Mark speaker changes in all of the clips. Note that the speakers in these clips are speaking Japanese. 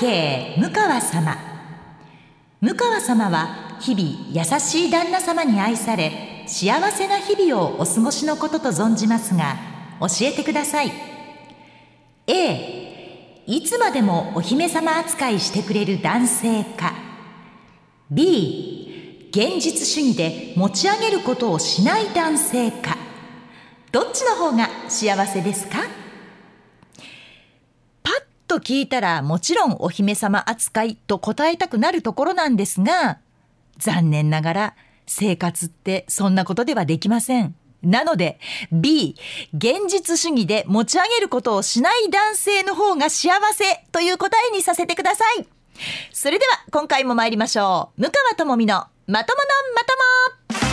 Speaker 1: 背景向川様。向川様は日々優しい旦那様に愛され幸せな日々をお過ごしのことと存じますが教えてください。A いつまでもお姫様扱いしてくれる男性か。B 現実主義で持ち上げることをしない男性か。どっちの方が幸せですか？と聞いたらもちろんお姫様扱いと答えたくなるところなんですが残念ながら生活ってそんなことではできません。なので B 現実主義で持ち上げることをしない男性の方が幸せという答えにさせてください。それでは今回も参りましょう。向川智美のまとものまとも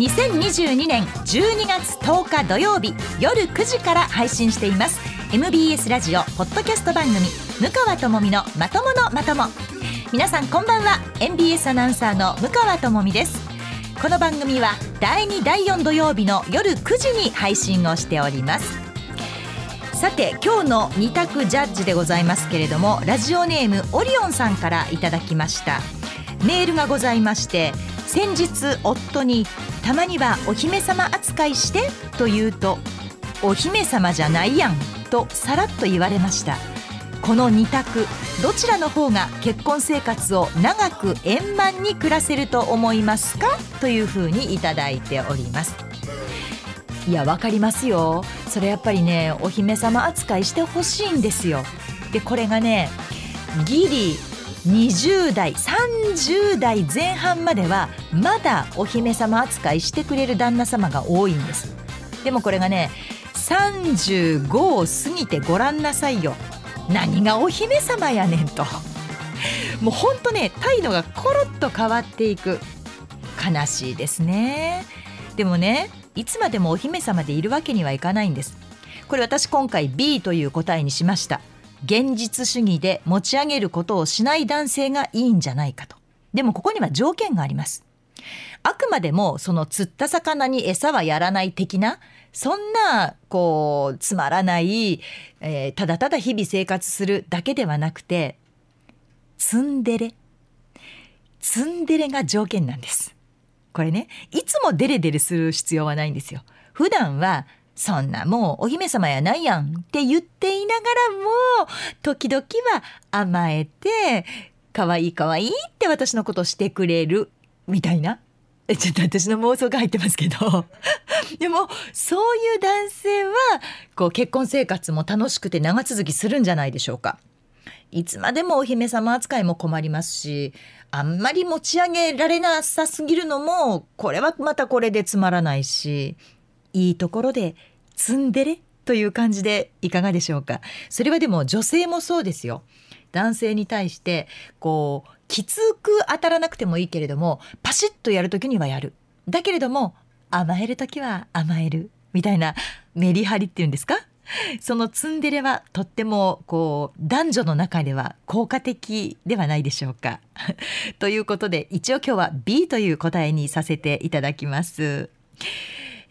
Speaker 1: 2022年12月10日土曜日夜9時から配信しています。MBS ラジオポッドキャスト番組向川智美のまとものまとも。皆さんこんばんは。MBS アナウンサーの向川智美です。この番組は第2第4土曜日の夜9時に配信をしております。さて今日の二択ジャッジでございますけれどもラジオネームオリオンさんからいただきました。メールがございまして先日夫にたまにはお姫様扱いしてと言うとお姫様じゃないやんとさらっと言われました。この二択どちらの方が結婚生活を長く円満に暮らせると思いますか？というふうにいただいております。いやわかりますよ。それやっぱりねお姫様扱いしてほしいんですよ。でこれがねギリ20代30代前半まではまだお姫様扱いしてくれる旦那様が多いんです。でもこれがね35を過ぎてごらんなさいよ。何がお姫様やねんと。もうほんとね態度がコロッと変わっていく。悲しいですね。でもねいつまでもお姫様でいるわけにはいかないんです。これ私今回 B という答えにしました。現実主義で持ち上げることをしない男性がいいんじゃないかと。でもここには条件があります。あくまでもその釣った魚に餌はやらない的なそんなこうつまらない、えーただただ日々生活するだけではなくてツンデレ。ツンデレが条件なんです。これねいつもデレデレする必要はないんですよ。普段はそんなもうお姫様やないやんって言っていながらも時々は甘えて可愛い可愛いって私のことしてくれるみたいな。ちょっと私の妄想が入ってますけど。でもそういう男性はこう結婚生活も楽しくて長続きするんじゃないでしょうか。いつまでもお姫様扱いも困りますしあんまり持ち上げられなさすぎるのもこれはまたこれでつまらないし。いいところでツンデレという感じでいかがでしょうかそれはでも女性もそうですよ男性に対してこうきつく当たらなくてもいいけれどもパシッとやる時にはやるだけれども甘える時は甘えるみたいなメリハリっていうんですか？そのツンデレはとってもこう男女の中では効果的ではないでしょうか。ということで一応今日は B という答えにさせていただきます。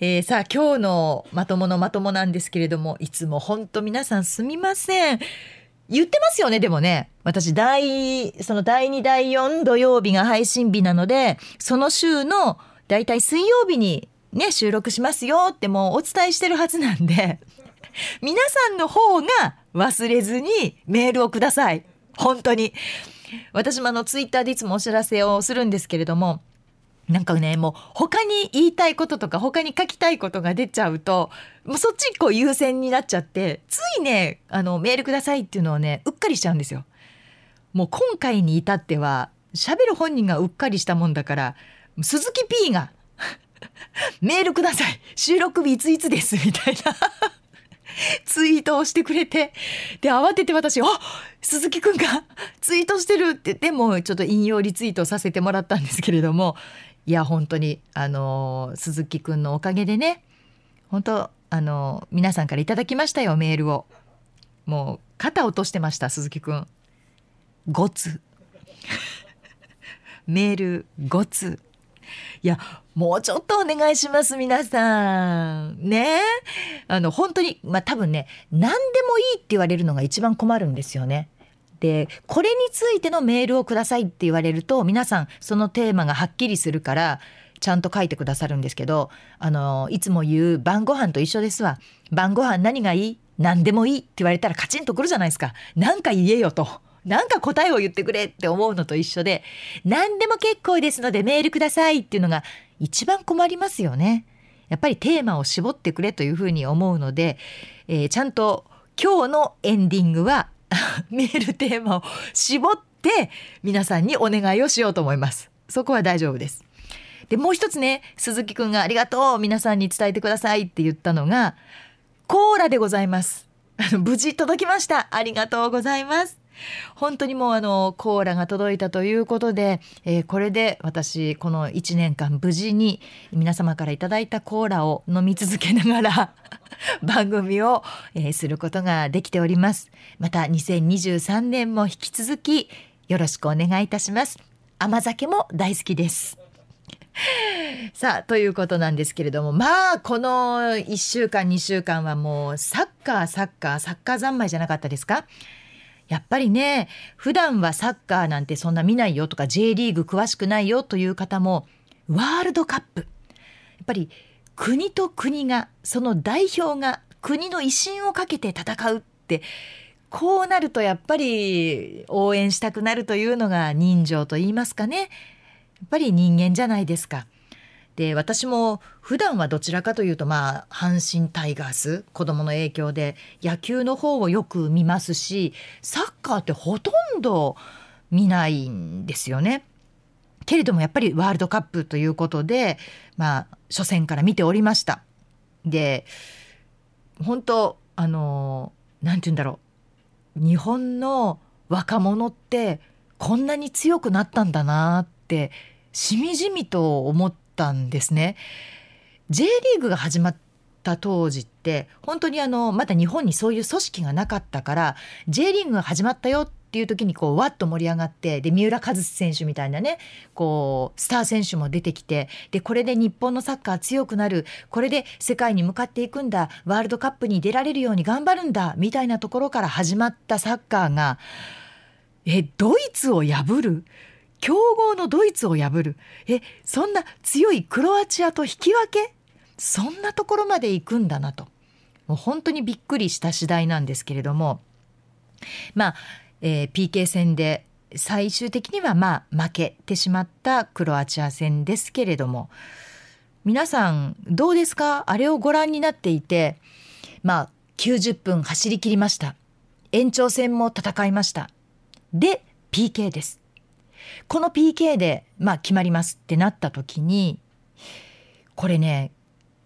Speaker 1: えーさあ今日のまとものまともなんですけれどもいつも本当皆さんすみません。言ってますよねでもね。私第その第2第4土曜日が配信日なのでその週のだいたい水曜日にね収録しますよってもうお伝えしてるはずなんで 皆さんの方が忘れずにメールをください。本当に。私もあのツイッターでいつもお知らせをするんですけれどもなんかねもう他に言いたいこととか他に書きたいことが出ちゃうともうそっちこう優先になっちゃってついねあのメールくださいっていうのをねうっかりしちゃうんですよ。もう今回に至っては喋る本人がうっかりしたもんだから鈴木 P が メールください。収録日いついつです。みたいな。ツイートをしてくれてで慌てて私「あ鈴木くんがツイートしてる」って言ってもうちょっと引用リツイートさせてもらったんですけれどもいや本当にあの鈴木くんのおかげでね本当あの皆さんからいただきましたよメールを。もう肩落としてました鈴木くん。5通 メール5通いやもうちょっとお願いします皆さん。ね。あの本当にまあ多分ね何でもいいって言われるのが一番困るんですよね。でこれについてのメールをくださいって言われると皆さんそのテーマがはっきりするからちゃんと書いてくださるんですけどあのいつも言う晩ご飯と一緒ですわ。晩ご飯何がいい？何でもいいって言われたらカチンとくるじゃないですか。何か言えよと。なんか答えを言ってくれって思うのと一緒で何でも結構ですのでメールくださいっていうのが一番困りますよね。やっぱりテーマを絞ってくれというふうに思うので、えー、ちゃんと今日のエンディングはメールテーマを絞って皆さんにお願いをしようと思います。そこは大丈夫です。でもう一つね鈴木くんがありがとう皆さんに伝えてくださいって言ったのがコーラでございます。無事届きました。ありがとうございます。本当にもうあのコーラが届いたということで、えー、これで私この1年間無事に皆様からいただいたコーラを飲み続けながら 番組を、えー、することができております。また2023年も引き続きよろしくお願いいたします。甘酒も大好きです。さあということなんですけれどもまあこの1週間2週間はもうサッカーサッカーサッカー三昧じゃなかったですか？やっぱりね普段はサッカーなんてそんな見ないよとか J リーグ詳しくないよという方もワールドカップやっぱり国と国がその代表が国の威信をかけて戦うってこうなるとやっぱり応援したくなるというのが人情と言いますかねやっぱり人間じゃないですか。で私も普段はどちらかというとまあ阪神タイガース子供の影響で野球の方をよく見ますしサッカーってほとんど見ないんですよね。けれどもやっぱりワールドカップということでまあ初戦から見ておりました。で本当あの何て言うんだろう日本の若者ってこんなに強くなったんだなってしみじみと思ってったんですね。J リーグが始まった当時って本当にあのまだ日本にそういう組織がなかったから J リーグが始まったよっていう時にこうわっと盛り上がってで三浦和選手みたいなねこうスター選手も出てきてでこれで日本のサッカー強くなるこれで世界に向かっていくんだワールドカップに出られるように頑張るんだみたいなところから始まったサッカーがえドイツを破る強豪のドイツを破る。えそんな強いクロアチアと引き分け？そんなところまで行くんだなと。もう本当にびっくりした次第なんですけれども。まあ、えー、PK 戦で最終的にはまあ負けてしまったクロアチア戦ですけれども。皆さんどうですか？あれをご覧になっていてまあ90分走り切りました。延長戦も戦いました。で PK です。この PK で、まあ、決まりますってなった時にこれね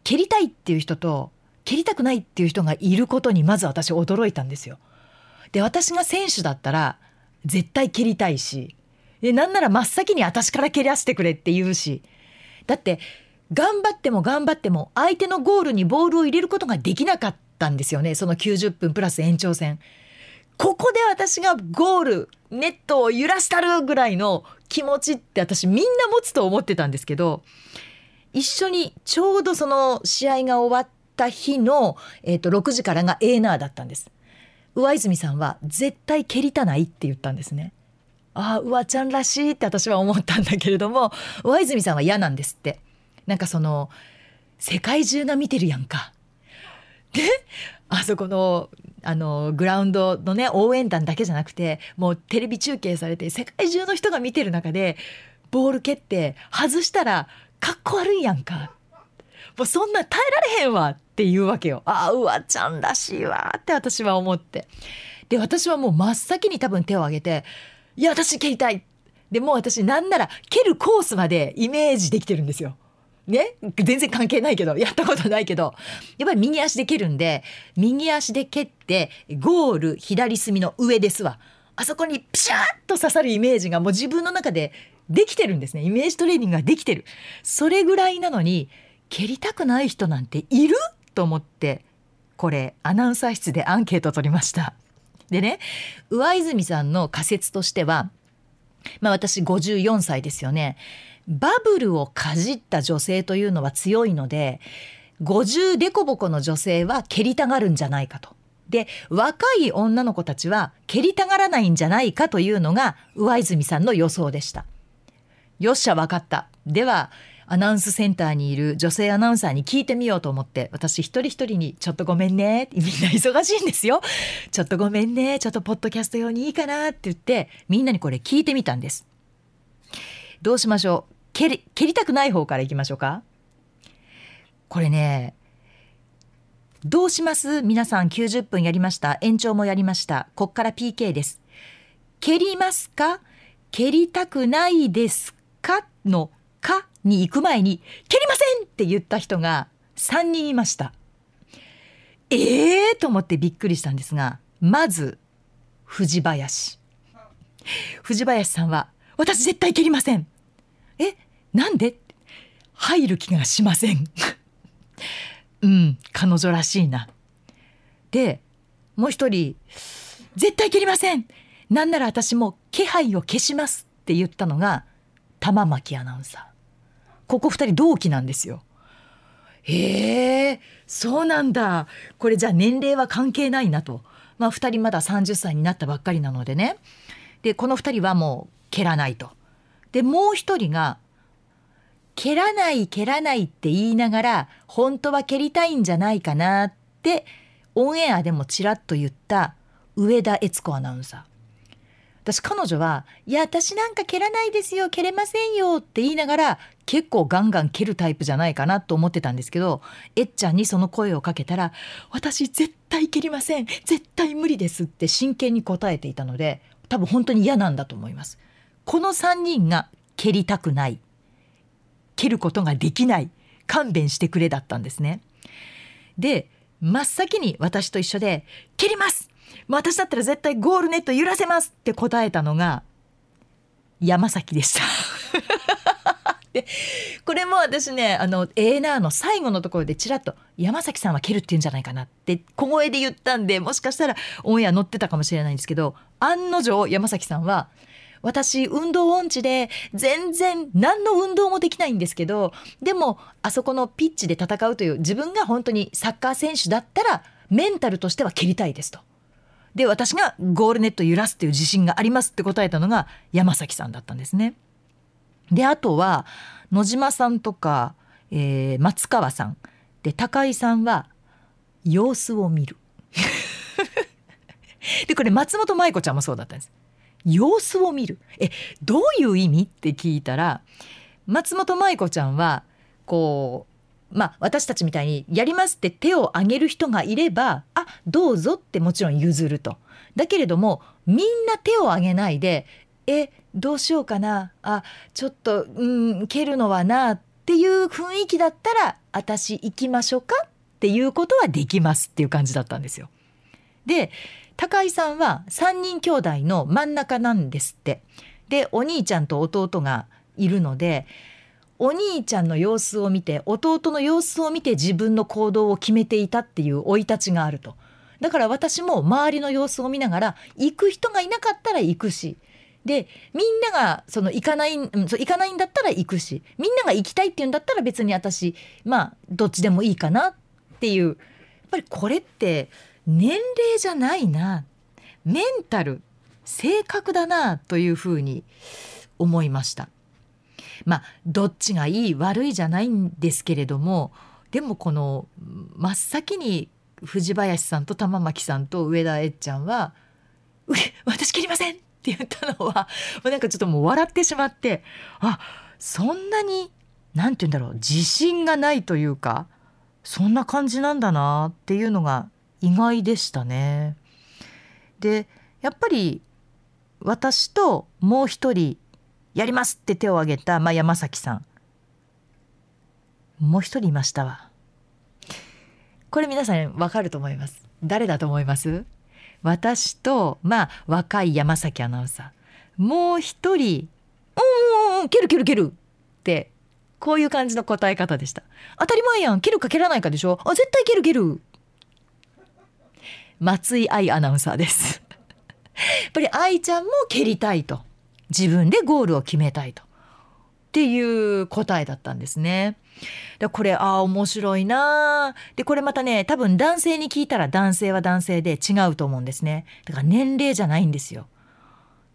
Speaker 1: 蹴りたいっていう人と蹴りたくないっていう人がいることにまず私驚いたんですよ。で私が選手だったら絶対蹴りたいしでなんなら真っ先に私から蹴らせてくれって言うしだって頑張っても頑張っても相手のゴールにボールを入れることができなかったんですよねその90分プラス延長戦。ここで私がゴールネットを揺らしたるぐらいの気持ちって私みんな持つと思ってたんですけど一緒にちょうどその試合が終わった日の、えー、と6時からがエーナーだったんです。上泉さんは絶対蹴りたないって言ったんですね。ああうわちゃんらしいって私は思ったんだけれども上泉さんは嫌なんですって。なんかその世界中が見てるやんか。であそこのあのグラウンドのね応援団だけじゃなくてもうテレビ中継されて世界中の人が見てる中でボール蹴って外したらかっこ悪いやんか。もうそんな耐えられへんわって言うわけよ。ああうわちゃんらしいわって私は思って。で私はもう真っ先に多分手を挙げて「いや私蹴りたい。でもう私なんなら蹴るコースまでイメージできてるんですよ。ね全然関係ないけどやったことないけどやっぱり右足で蹴るんで右足で蹴ってゴール左隅の上ですわ。あそこにピシャッと刺さるイメージがもう自分の中でできてるんですね。イメージトレーニングができてる。それぐらいなのに蹴りたくない人なんている？と思ってこれアナウンサー室でアンケート取りました。でね上泉さんの仮説としてはまあ私54歳ですよね。バブルをかじった女性というのは強いので50デコボコの女性は蹴りたがるんじゃないかと。で若い女の子たちは蹴りたがらないんじゃないかというのが上泉さんの予想でした。よっしゃ分かった。ではアナウンスセンターにいる女性アナウンサーに聞いてみようと思って私一人一人に「ちょっとごめんね」みんな忙しいんですよ「ちょっとごめんねちょっとポッドキャスト用にいいかな」って言ってみんなにこれ聞いてみたんです。どうしましょう？蹴り蹴りたくない方からいきましょうか。これねどうします？皆さん90分やりました？延長もやりました？こっから PK です。蹴りますか？蹴りたくないですか？のかに行く前に蹴りませんって言った人が3人いました。ええー、と思ってびっくりしたんですがまず藤林。藤林さんは私絶対蹴りません。えなんで？入る気がしません。うん彼女らしいな。でもう一人絶対蹴りません。なんなら私も気配を消しますって言ったのが玉巻アナウンサー。ここ二人同期なんですよ。へえそうなんだ。これじゃあ年齢は関係ないなと。まあ2人まだ30歳になったばっかりなのでね。でこの2人はもう蹴らないと。でもう一人が蹴らない蹴らないって言いながら本当は蹴りたいんじゃないかなってオンエアでもちらっと言った上田悦子アナウンサー私彼女は「いや私なんか蹴らないですよ蹴れませんよ」って言いながら結構ガンガン蹴るタイプじゃないかなと思ってたんですけどえっちゃんにその声をかけたら「私絶対蹴りません絶対無理です」って真剣に答えていたので多分本当に嫌なんだと思います。この3人が蹴りたくない蹴ることができない勘弁してくれだったんですね。で真っ先に私と一緒で「蹴ります私だったら絶対ゴールネット揺らせます!」って答えたのが山崎でした。でこれも私ねあのエーナーの最後のところでちらっと「山崎さんは蹴るって言うんじゃないかな」って小声で言ったんでもしかしたらオンエア載ってたかもしれないんですけど案の定山崎さんは「私運動音痴で全然何の運動もできないんですけどでもあそこのピッチで戦うという自分が本当にサッカー選手だったらメンタルとしては蹴りたいですと。で私がゴールネット揺らすっていう自信がありますって答えたのが山崎さんだったんですね。であとは野島さんとか、えー、松川さんで高井さんは様子を見る。でこれ松本舞子ちゃんもそうだったんです。様子を見るえどういう意味？って聞いたら松本舞子ちゃんはこうまあ私たちみたいにやりますって手を挙げる人がいればあどうぞってもちろん譲ると。だけれどもみんな手を挙げないでえどうしようかなあちょっとうん蹴るのはなっていう雰囲気だったら私行きましょうかっていうことはできますっていう感じだったんですよ。で高井さんは3人兄弟の真ん中なんですって。でお兄ちゃんと弟がいるのでお兄ちゃんの様子を見て弟の様子を見て自分の行動を決めていたっていう生い立ちがあると。だから私も周りの様子を見ながら行く人がいなかったら行くしでみんながその行かない、うん、行かないんだったら行くしみんなが行きたいっていうんだったら別に私まあどっちでもいいかなっていうやっぱりこれって年齢じゃないなメンタル性格だなというふうに思いました。まあどっちがいい悪いじゃないんですけれどもでもこの真っ先に藤林さんと玉巻さんと上田えっちゃんは「私切りません!」って言ったのはもうなんかちょっともう笑ってしまってあそんなに何て言うんだろう自信がないというかそんな感じなんだなっていうのが意外でしたね。でやっぱり私ともう一人やりますって手を挙げた、まあ、山崎さん。もう一人いましたわ。これ皆さんわかると思います。誰だと思います？私とまあ若い山崎アナウンサー。もう一人「うんうんうん蹴る蹴る蹴る」ってこういう感じの答え方でした。当たり前やん。蹴るか蹴らないかでしょ。あ絶対蹴る蹴る。松井愛アナウンサーです。やっぱり愛ちゃんも蹴りたいと。自分でゴールを決めたいと。っていう答えだったんですね。でこれああ面白いなでこれまたね多分男性に聞いたら男性は男性で違うと思うんですね。だから年齢じゃないんですよ。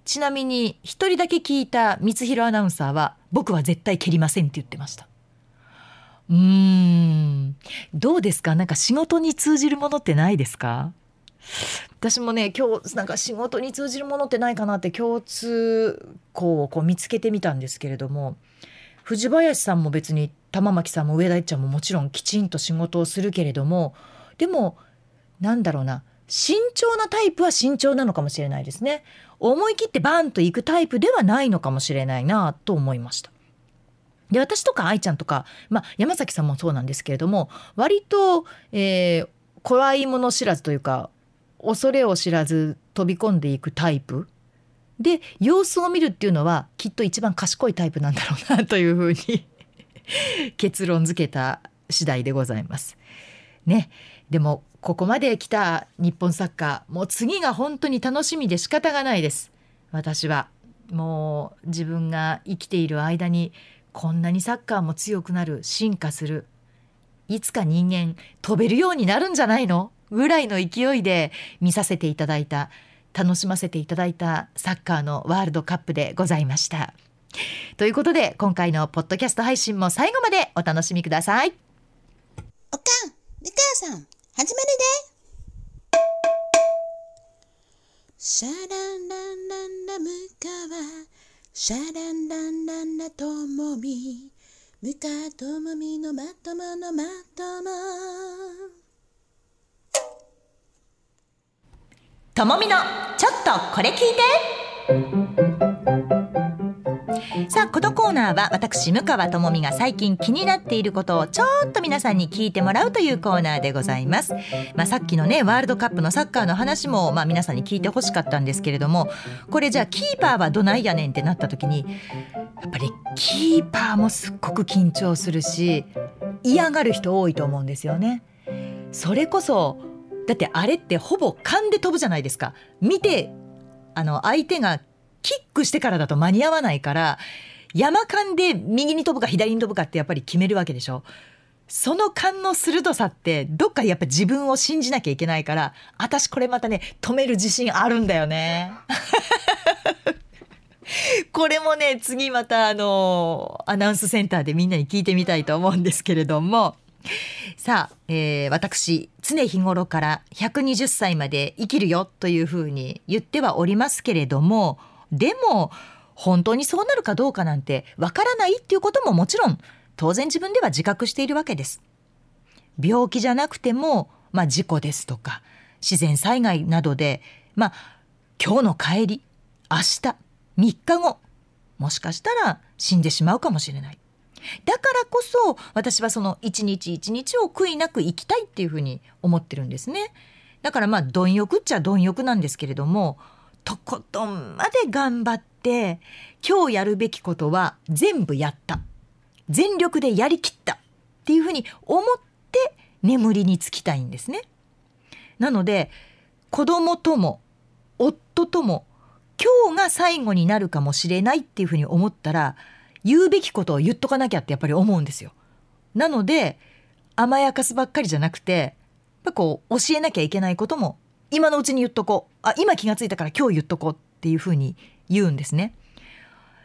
Speaker 1: ちなみに一人だけ聞いた光弘アナウンサーは僕は絶対蹴りませんって言ってました。うーん。どうですか？なんか仕事に通じるものってないですか？私もね今日なんか仕事に通じるものってないかなって共通項をこう見つけてみたんですけれども藤林さんも別に玉巻さんも上田一ちゃんももちろんきちんと仕事をするけれどもでもなんだろうな慎重なタイプは慎重なのかもしれないですね。思い切ってバンと行くタイプではないのかもしれないなと思いました。で私とか愛ちゃんとか、まあ、山崎さんもそうなんですけれども割と、えー、怖いもの知らずというか恐れを知らず飛び込んでいくタイプ。で様子を見るっていうのはきっと一番賢いタイプなんだろうなというふうに 結論付けた次第でございます。ね、でもここまで来た日本サッカーもう次が本当に楽しみで仕方がないです。私は。もう自分が生きている間にこんなにサッカーも強くなる進化するいつか人間飛べるようになるんじゃないの？ぐらいの勢いで見させていただいた楽しませていただいたサッカーのワールドカップでございました。ということで今回のポッドキャスト配信も最後までお楽しみください。
Speaker 2: おかん、みかやさん、始まるで。シャランランランラムカワ、シャランランランラともみ、ムカともみのまとものまとも。
Speaker 1: ともみのちょっとこれ聞いて。さあこのコーナーは私向川智美が最近気になっていることをちょっと皆さんに聞いてもらうというコーナーでございます、まあ、さっきのねワールドカップのサッカーの話も、まあ、皆さんに聞いてほしかったんですけれどもこれじゃあキーパーはどないやねんってなった時にやっぱりキーパーもすっごく緊張するし嫌がる人多いと思うんですよね。それこそだってあれってほぼ勘で飛ぶじゃないですか。見てあの相手がキックしてからだと間に合わないから山勘で右に飛ぶか左に飛ぶかってやっぱり決めるわけでしょ。その勘の鋭さってどっかやっぱ自分を信じなきゃいけないから私これまたね止める自信あるんだよね。これもね次またあのアナウンスセンターでみんなに聞いてみたいと思うんですけれども。さあ、えー、私常日頃から120歳まで生きるよというふうに言ってはおりますけれどもでも本当にそうなるかどうかなんてわからないっていうことももちろん当然自分では自覚しているわけです。病気じゃなくても、まあ、事故ですとか自然災害などで、まあ、今日の帰り明日3日後もしかしたら死んでしまうかもしれない。だからこそ私はその一日一日を悔いなく生きたいっていうふうに思ってるんですね。だからまあ貪欲っちゃ貪欲なんですけれどもとことんまで頑張って今日やるべきことは全部やった全力でやりきったっていうふうに思って眠りにつきたいんですね。なので子供とも夫とも今日が最後になるかもしれないっていうふうに思ったら言うべきことを言っとかなきゃってやっぱり思うんですよ。なので甘やかすばっかりじゃなくてやっぱこう教えなきゃいけないことも今のうちに言っとこうあ今気がついたから今日言っとこうっていうふうに言うんですね。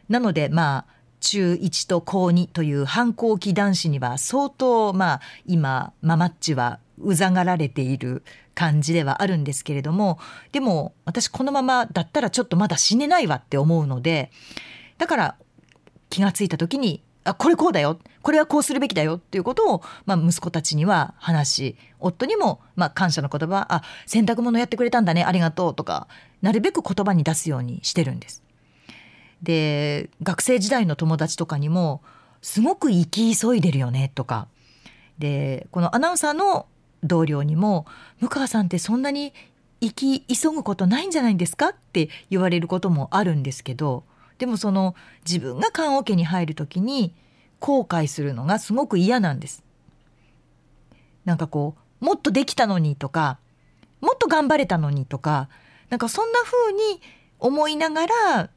Speaker 1: なのでまあ中1と高2という反抗期男子には相当まあ今ママッチはうざがられている感じではあるんですけれどもでも私このままだったらちょっとまだ死ねないわって思うのでだから気がついた時にあこれこうだよこれはこうするべきだよっていうことを、まあ、息子たちには話し夫にも、まあ、感謝の言葉あ洗濯物やってくれたんだねありがとうとかなるべく言葉に出すようにしてるんです。で学生時代の友達とかにもすごく生き急いでるよねとかでこのアナウンサーの同僚にも「向川さんってそんなに生き急ぐことないんじゃないんですか?」って言われることもあるんですけどでもその自分が棺桶に入る時に後悔するのがすごく嫌なんです。なんかこうもっとできたのにとかもっと頑張れたのにとかなんかそんな風に思いながら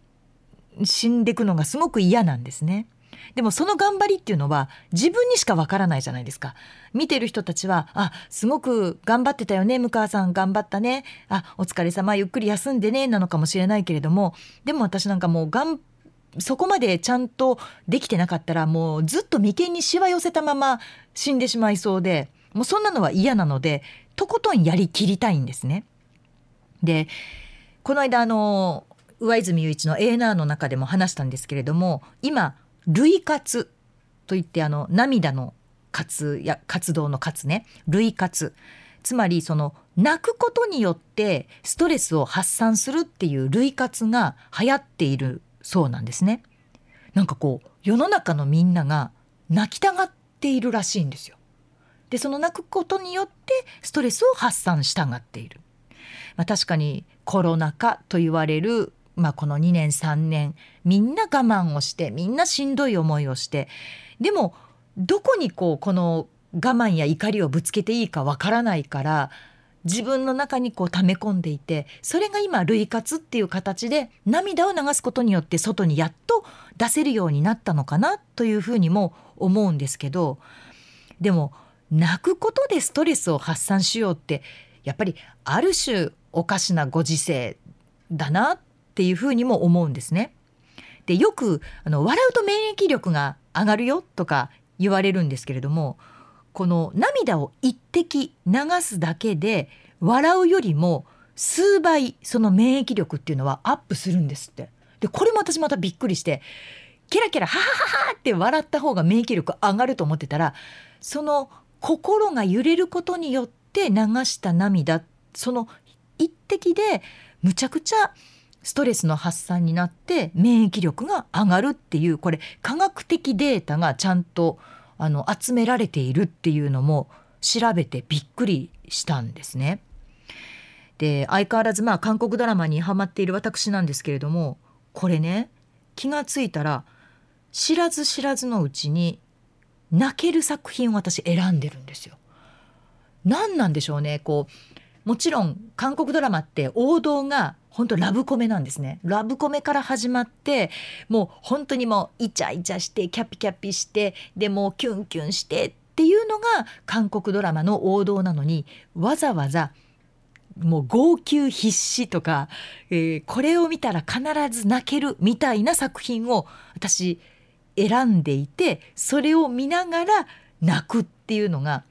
Speaker 1: 死んでいくのがすごく嫌なんですね。でもその頑張りっていうのは自分にしかわからないじゃないですか。見てる人たちは、あ、すごく頑張ってたよね、向川さん頑張ったね、あ、お疲れ様、ゆっくり休んでね、なのかもしれないけれども、でも私なんかもうがん、そこまでちゃんとできてなかったらもうずっと眉間にしわ寄せたまま死んでしまいそうで、もうそんなのは嫌なので、とことんやりきりたいんですね。で、この間あの、上泉雄一の A&R の中でも話したんですけれども、今、類活といってあの涙の活や活動の活ね類活つまりその泣くことによってストレスを発散するっていう類活が流行っているそうなんですね。なんかこう世の中のみんなが泣きたがっているらしいんですよ。でその泣くことによってストレスを発散したがっている。まあ、確かにコロナ禍と言われるまあ、この2年3年みんな我慢をしてみんなしんどい思いをしてでもどこにこうこの我慢や怒りをぶつけていいかわからないから自分の中にこう溜め込んでいてそれが今類活っていう形で涙を流すことによって外にやっと出せるようになったのかなというふうにも思うんですけどでも泣くことでストレスを発散しようってやっぱりある種おかしなご時世だなっていうふうにも思うんですね。でよくあの笑うと免疫力が上がるよとか言われるんですけれどもこの涙を一滴流すだけで笑うよりも数倍その免疫力っていうのはアップするんですって。でこれも私またびっくりしてキラキラハハハハって笑った方が免疫力上がると思ってたらその心が揺れることによって流した涙その一滴でむちゃくちゃストレスの発散になって免疫力が上がるっていうこれ科学的データがちゃんとあの集められているっていうのも調べてびっくりしたんですね。で相変わらずまあ韓国ドラマにハマっている私なんですけれどもこれね気がついたら知らず知らずのうちに泣ける作品を私選んでるんですよ。何なんでしょうねこうもちろん韓国ドラマって王道が本当ラブコメなんですね。ラブコメから始まってもう本当にもうイチャイチャしてキャピキャピしてでもうキュンキュンしてっていうのが韓国ドラマの王道なのにわざわざもう号泣必至とか、えー、これを見たら必ず泣けるみたいな作品を私選んでいてそれを見ながら泣くっていうのが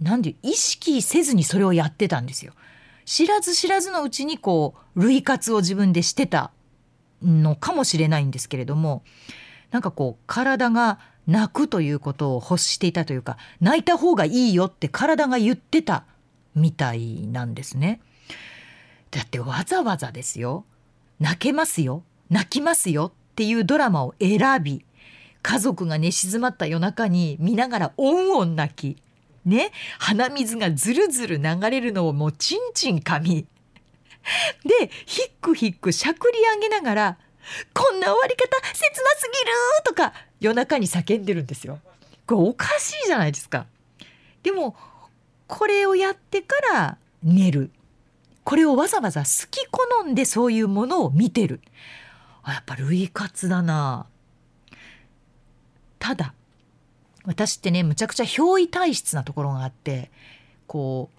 Speaker 1: 何で意識せずにそれをやってたんですよ。知らず知らずのうちにこう類活を自分でしてたのかもしれないんですけれどもなんかこう体が泣くということを欲していたというか泣いた方がいいよって体が言ってたみたいなんですね。だってわざわざですよ泣けますよ泣きますよっていうドラマを選び家族が寝静まった夜中に見ながらオンオン泣きね鼻水がずるずる流れるのをもうちんちんかみでヒックヒックしゃくり上げながら「こんな終わり方切なすぎる!」とか夜中に叫んでるんですよ。これおかしいじゃないですか。でもこれをやってから寝る。これをわざわざ好き好んでそういうものを見てる。あやっぱ類活だな。ただ私ってねむちゃくちゃ憑依体質なところがあってこ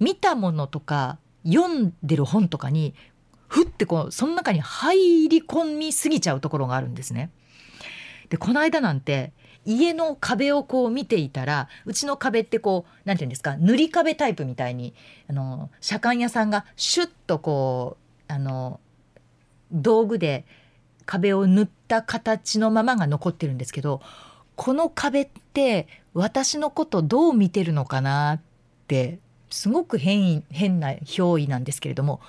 Speaker 1: う見たものとか読んでる本とかにふってこうその中に入り込みすぎちゃうところがあるんですね。でこの間なんて家の壁をこう見ていたらうちの壁ってこう何て言うんですか塗り壁タイプみたいにあの左官屋さんがシュッとこうあの道具で壁を塗った形のままが残ってるんですけどこの壁って私のことどう見てるのかなってすごく変変な憑依なんですけれども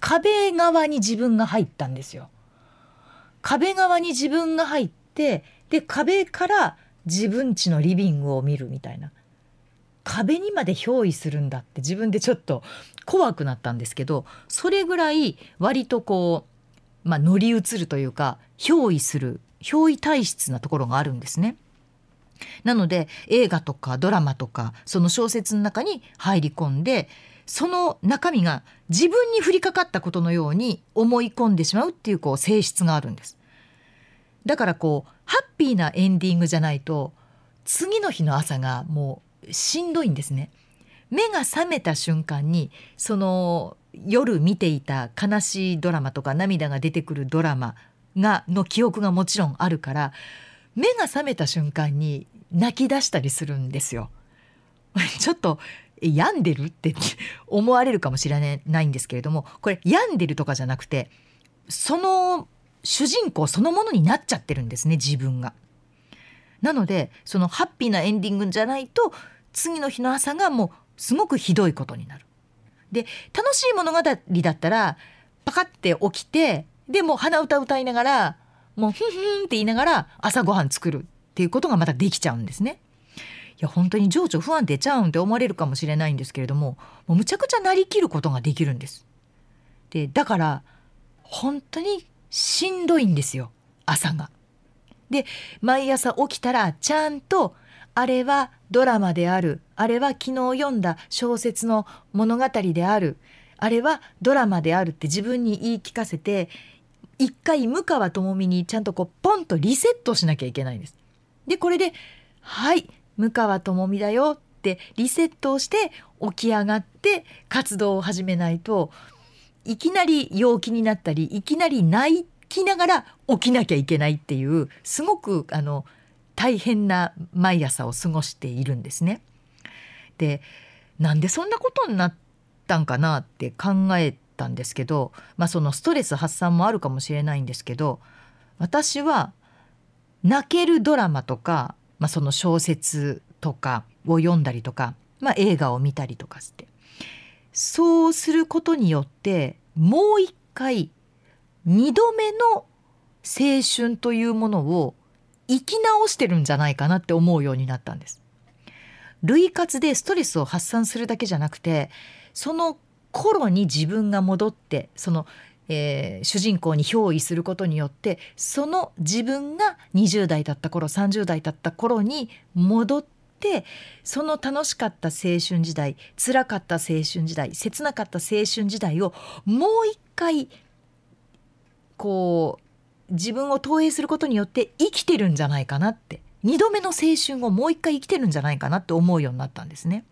Speaker 1: 壁側に自分が入ったんですよ。壁側に自分が入ってで壁から自分家のリビングを見るみたいな壁にまで憑依するんだって自分でちょっと怖くなったんですけどそれぐらい割とこう、まあ、乗り移るというか憑依する憑依体質なところがあるんですね。なので映画とかドラマとかその小説の中に入り込んでその中身が自分に降りかかったことのように思い込んでしまうっていうこう性質があるんです。だからこうハッピーなエンディングじゃないと次の日の朝がもうしんどいんですね。目が覚めた瞬間にその夜見ていた悲しいドラマとか涙が出てくるドラマがの記憶がもちろんあるから目が覚めた瞬間に泣き出したりするんですよ。ちょっと病んでるって思われるかもしれないんですけれどもこれ病んでるとかじゃなくてその主人公そのものになっちゃってるんですね自分が。なのでそのハッピーなエンディングじゃないと次の日の朝がもうすごくひどいことになる。で楽しい物語だったらパカって起きてでも鼻歌歌いながらもうふんふんって言いながら朝ごはん作るっていうことがまたできちゃうんですね。いや本当に情緒不安定ちゃうんって思われるかもしれないんですけれどももうむちゃくちゃなりきることができるんです。でだから本当にしんどいんですよ朝が。で毎朝起きたらちゃんとあれはドラマであるあれは昨日読んだ小説の物語であるあれはドラマであるって自分に言い聞かせて一回向川智美にちゃんとこうポンとリセットしなきゃいけないんです。でこれで「はい向川智美だよ」ってリセットをして起き上がって活動を始めないといきなり陽気になったりいきなり泣きながら起きなきゃいけないっていうすごくあの大変な毎朝を過ごしているんですね。でなんでそんなことになったんかなって考えてたんですけど、まあ、そのストレス発散もあるかもしれないんですけど私は泣けるドラマとか、まあ、その小説とかを読んだりとか、まあ、映画を見たりとかしてそうすることによってもう一回2度目の青春というものを生き直してるんじゃないかなって思うようになったんです。類活でストレスを発散するだけじゃなくてその頃に自分が戻ってその、えー、主人公に憑依することによってその自分が20代だった頃30代だった頃に戻ってその楽しかった青春時代辛かった青春時代切なかった青春時代をもう一回こう自分を投影することによって生きてるんじゃないかなって2度目の青春をもう一回生きてるんじゃないかなって思うようになったんですね。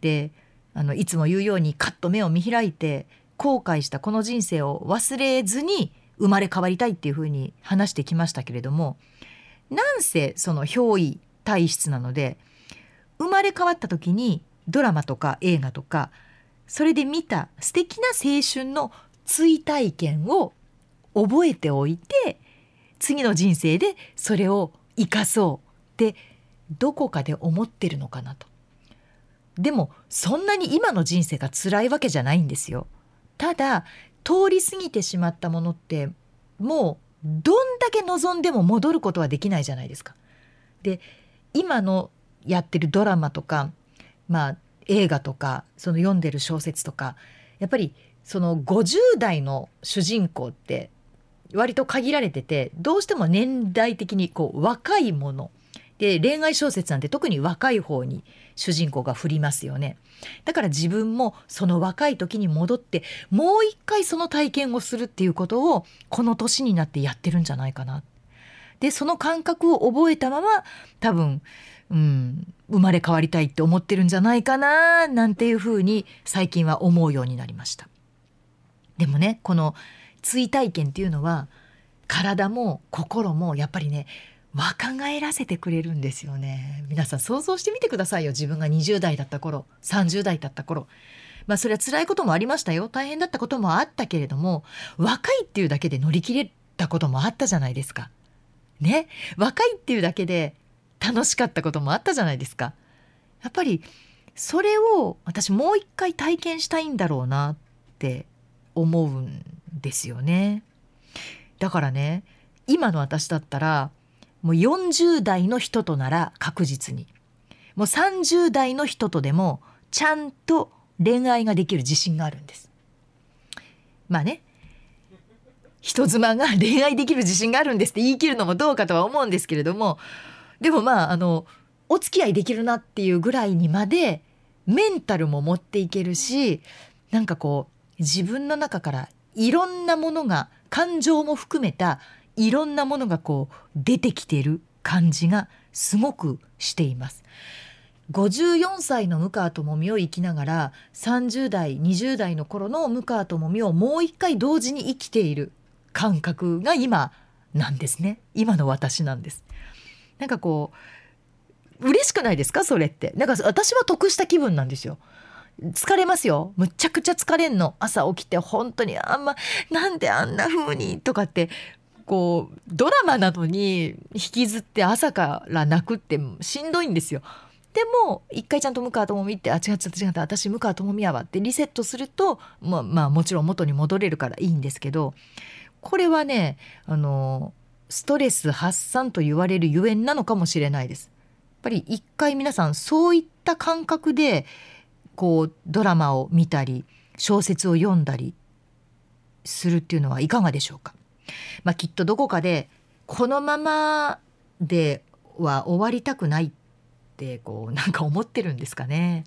Speaker 1: であのいつも言うようにカッと目を見開いて後悔したこの人生を忘れずに生まれ変わりたいっていうふうに話してきましたけれどもなんせその憑依体質なので生まれ変わった時にドラマとか映画とかそれで見た素敵な青春の追体験を覚えておいて次の人生でそれを生かそうってどこかで思ってるのかなと。でもそんなに今の人生が辛いわけじゃないんですよ。ただ通り過ぎてしまったものってもうどんだけ望んでも戻ることはできないじゃないですか。で今のやってるドラマとかまあ映画とかその読んでる小説とかやっぱりその50代の主人公って割と限られててどうしても年代的にこう若いもので恋愛小説なんて特に若い方に主人公が振りますよね。だから自分もその若い時に戻ってもう一回その体験をするっていうことをこの年になってやってるんじゃないかな。でその感覚を覚えたまま多分、うん、生まれ変わりたいって思ってるんじゃないかななんていうふうに最近は思うようになりました。でもねこの追体験っていうのは体も心もやっぱりね若返らせてくれるんですよね。皆さん想像してみてくださいよ。自分が20代だった頃30代だった頃。まあそれは辛いこともありましたよ。大変だったこともあったけれども若いっていうだけで乗り切れたこともあったじゃないですか。ね？若いっていうだけで楽しかったこともあったじゃないですか。やっぱりそれを私もう一回体験したいんだろうなって思うんですよね。だからね今の私だったらもう40代の人となら確実に。もう30代の人とでもちゃんと恋愛ができる自信があるんです。まあね。人妻が恋愛できる自信があるんですって言い切るのもどうかとは思うんですけれども。でもまああのお付き合いできるなっていうぐらいにまでメンタルも持っていけるしなんかこう自分の中からいろんなものが感情も含めたいろんなものがこう出てきてる感じがすごくしています。54歳の向川智美を生きながら30代20代の頃の向川智美をもう一回同時に生きている感覚が今なんですね。今の私なんです。なんかこう嬉しくないですか？それって。なんか私は得した気分なんですよ。疲れますよ。むちゃくちゃ疲れんの。朝起きて本当にあんまなんであんな風にとかってこうドラマなのに引きずって朝から泣くってしんどいんですよでも一回ちゃんと向川智美ってあ違った違った私向川智美やわってリセットするとまあまあもちろん元に戻れるからいいんですけどこれはねあのストレス発散と言われるゆえんなのかもしれないです。やっぱり一回皆さんそういった感覚でこうドラマを見たり小説を読んだりするっていうのはいかがでしょうか？まあ、きっとどこかでこのままでは終わりたくないってこうなんか思ってるんですかね。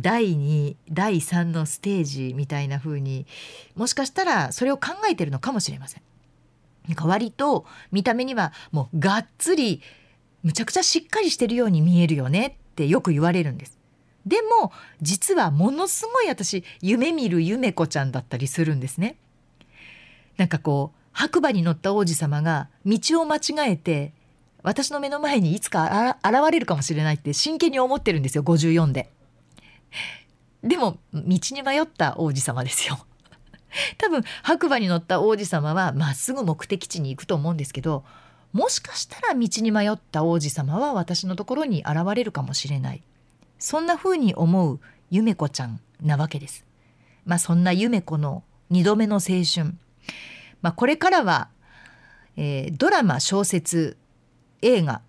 Speaker 1: 第2第3のステージみたいな風にもしかしたらそれを考えてるのかもしれません。なんか割と見た目にはもうがっつりむちゃくちゃしっかりしてるように見えるよねってよく言われるんです。でも実はものすごい私夢見る夢子ちゃんだったりするんですね。なんかこう白馬に乗った王子様が道を間違えて私の目の前にいつか現れるかもしれないって真剣に思ってるんですよ54で。でも道に迷った王子様ですよ。多分白馬に乗った王子様はまっすぐ目的地に行くと思うんですけどもしかしたら道に迷った王子様は私のところに現れるかもしれないそんな風に思う夢子ちゃんなわけです。まあそんな夢子の2度目の青春、まあ、これからは、えー、ドラマ小説映画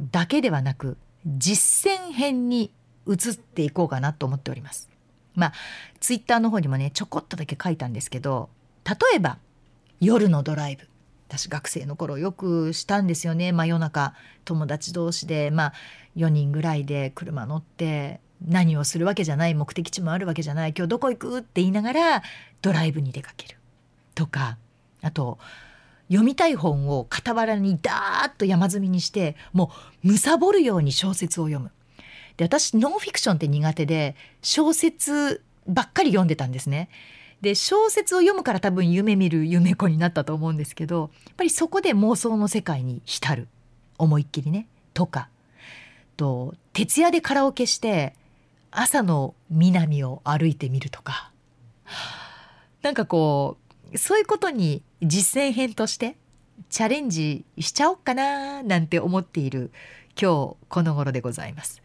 Speaker 1: だけではなく実践編に移っていこうかなと思っております。まあツイッターの方にもねちょこっとだけ書いたんですけど例えば夜のドライブ。私学生の頃よくしたんですよね。真夜中友達同士でまあ4人ぐらいで車乗って何をするわけじゃない目的地もあるわけじゃない今日どこ行く？って言いながらドライブに出かけるとかあと読みたい本を傍らにダーッと山積みにしてもう貪るように小説を読む。で私ノンフィクションって苦手で小説ばっかり読んでたんですね。で小説を読むから多分夢見る夢子になったと思うんですけどやっぱりそこで妄想の世界に浸る。思いっきりね。とか。と徹夜でカラオケして朝の南を歩いてみるとか。なんかこうそういうことに実践編としてチャレンジしちゃおうかななんて思っている今日この頃でございます。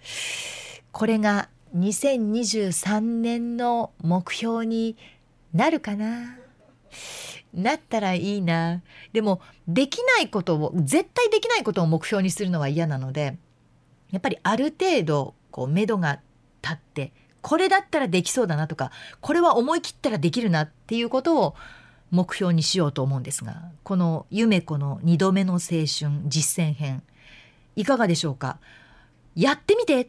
Speaker 1: これが2023年の目標になるかななったらいいなでもできないことを絶対できないことを目標にするのは嫌なのでやっぱりある程度こう目処が立ってこれだったらできそうだなとかこれは思い切ったらできるなっていうことを目標にしようと思うんですがこの「夢子の2度目の青春実践編」いかがでしょうか？やってみてっ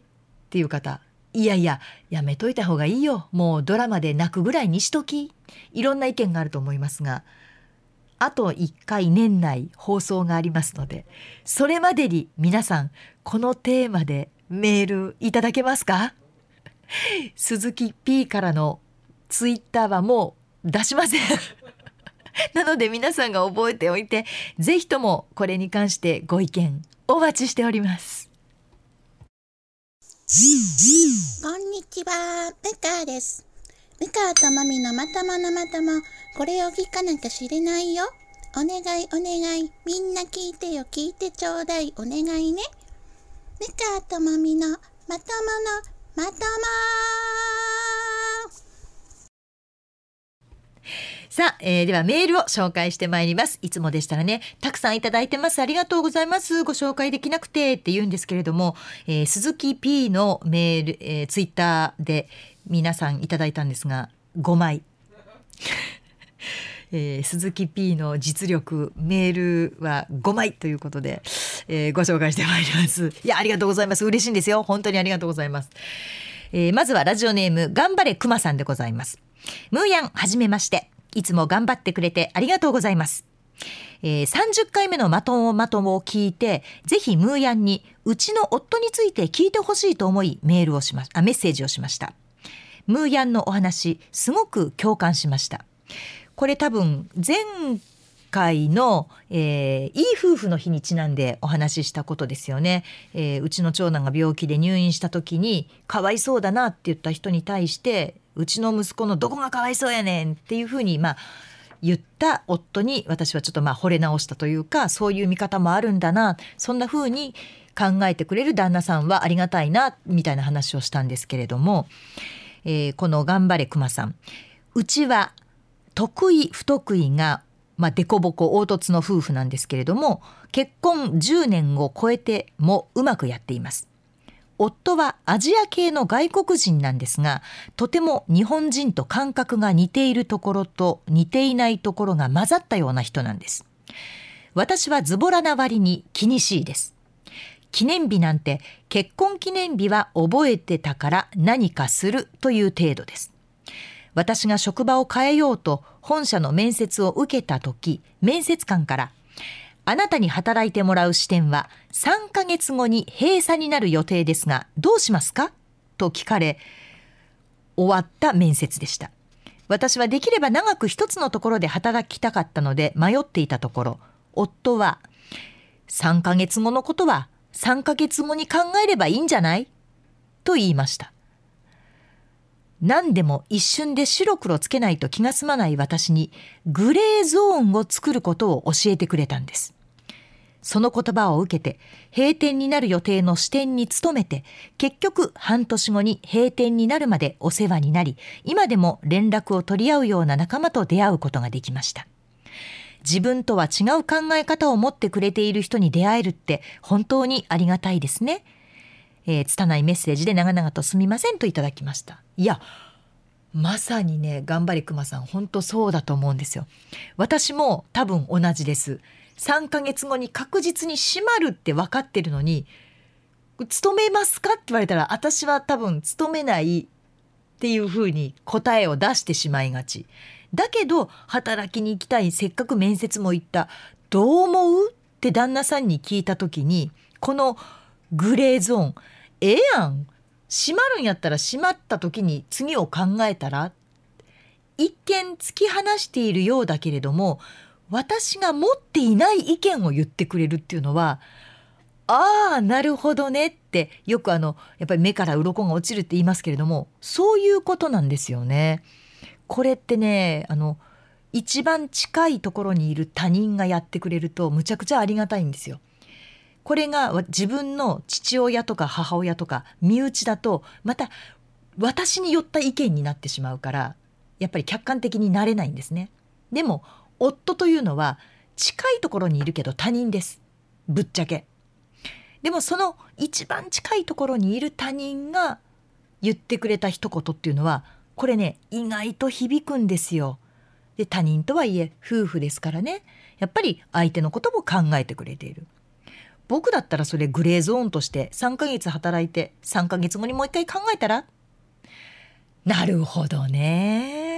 Speaker 1: ていう方いやいややめといた方がいいよ。もうドラマで泣くぐらいにしとき。いろんな意見があると思いますがあと1回年内放送がありますのでそれまでに皆さんこのテーマでメールいただけますか？鈴木 P からのツイッターはもう出しません。なので皆さんが覚えておいてぜひともこれに関してご意見お待ちしております
Speaker 2: こんにちは、ムカです。ムカともみのまとものまとも、これを聞かなきゃ知れないよ。お願いお願い、みんな聞いてよ、聞いてちょうだい、お願いね。ムカともみのまとものまとも
Speaker 1: さあ、えー、ではメールを紹介してまいります。いつもでしたらねたくさんいただいてます。ありがとうございます。ご紹介できなくてって言うんですけれども、えー、鈴木 P のメール、えー、ツイッターで皆さんいただいたんですが5枚 えー、鈴木 P の実力メールは5枚ということで、えー、ご紹介してまいります。いやありがとうございます。嬉しいんですよ。本当にありがとうございます、えー、まずはラジオネーム頑張れくまさんでございます。ムーヤンはじめましていつも頑張ってくれてありがとうございますえー、30回目のまともまともを聞いて、ぜひムーヤンにうちの夫について聞いてほしいと思いメールをしまあ、メッセージをしました。ムーヤンのお話、すごく共感しました。これ多分前回の、えー、いい夫婦の日にちなんでお話ししたことですよね、えー、うちの長男が病気で入院した時にかわいそうだなって言った人に対してうちの息子のどこがかわいそうやねんっていうふうにまあ言った夫に私はちょっとまあ惚れ直したというかそういう見方もあるんだな。そんなふうに考えてくれる旦那さんはありがたいなみたいな話をしたんですけれども、えー、この「頑張れくまさん」うちは得意不得意がまあ、デコボコ凹凸の夫婦なんですけれども結婚10年を超えてもうまくやっています。夫はアジア系の外国人なんですがとても日本人と感覚が似ているところと似ていないところが混ざったような人なんです。私はズボラな割に気にしいです。記念日なんて結婚記念日は覚えてたから何かするという程度です。私が職場を変えようと本社の面接を受けた時面接官からあなたに働いてもらう支店は3ヶ月後に閉鎖になる予定ですがどうしますか？と聞かれ終わった面接でした。私はできれば長く一つのところで働きたかったので迷っていたところ夫は3ヶ月後のことは3ヶ月後に考えればいいんじゃない？と言いました。何でも一瞬で白黒つけないと気が済まない私にグレーゾーンを作ることを教えてくれたんです。その言葉を受けて閉店になる予定の支店に勤めて結局半年後に閉店になるまでお世話になり今でも連絡を取り合うような仲間と出会うことができました。自分とは違う考え方を持ってくれている人に出会えるって本当にありがたいですね。えー、拙いメッセージで長々とすみませんといただきました。いや、まさにね、頑張りくまさん、本当そうだと思うんですよ。私も多分同じです。3ヶ月後に確実に閉まるって分かってるのに、勤めますか？って言われたら、私は多分勤めないっていうふうに答えを出してしまいがち。だけど、働きに行きたい、せっかく面接も行った、どう思う？って旦那さんに聞いた時に、このグレーゾーン、ええやん。閉まるんやったら閉まった時に次を考えたら一見突き放しているようだけれども私が持っていない意見を言ってくれるっていうのはああなるほどねってよくあのやっぱり目から鱗が落ちるって言いますけれどもそういうことなんですよね。これってねあの一番近いところにいる他人がやってくれるとむちゃくちゃありがたいんですよ。これが自分の父親とか母親とか身内だとまた私に寄った意見になってしまうからやっぱり客観的になれないんですね。でも夫というのは近いところにいるけど他人です。ぶっちゃけ。でもその一番近いところにいる他人が言ってくれた一言っていうのはこれね意外と響くんですよ。で他人とはいえ夫婦ですからねやっぱり相手のことも考えてくれている。僕だったらそれグレーゾーンとして3ヶ月働いて3ヶ月後にもう一回考えたら？なるほどね。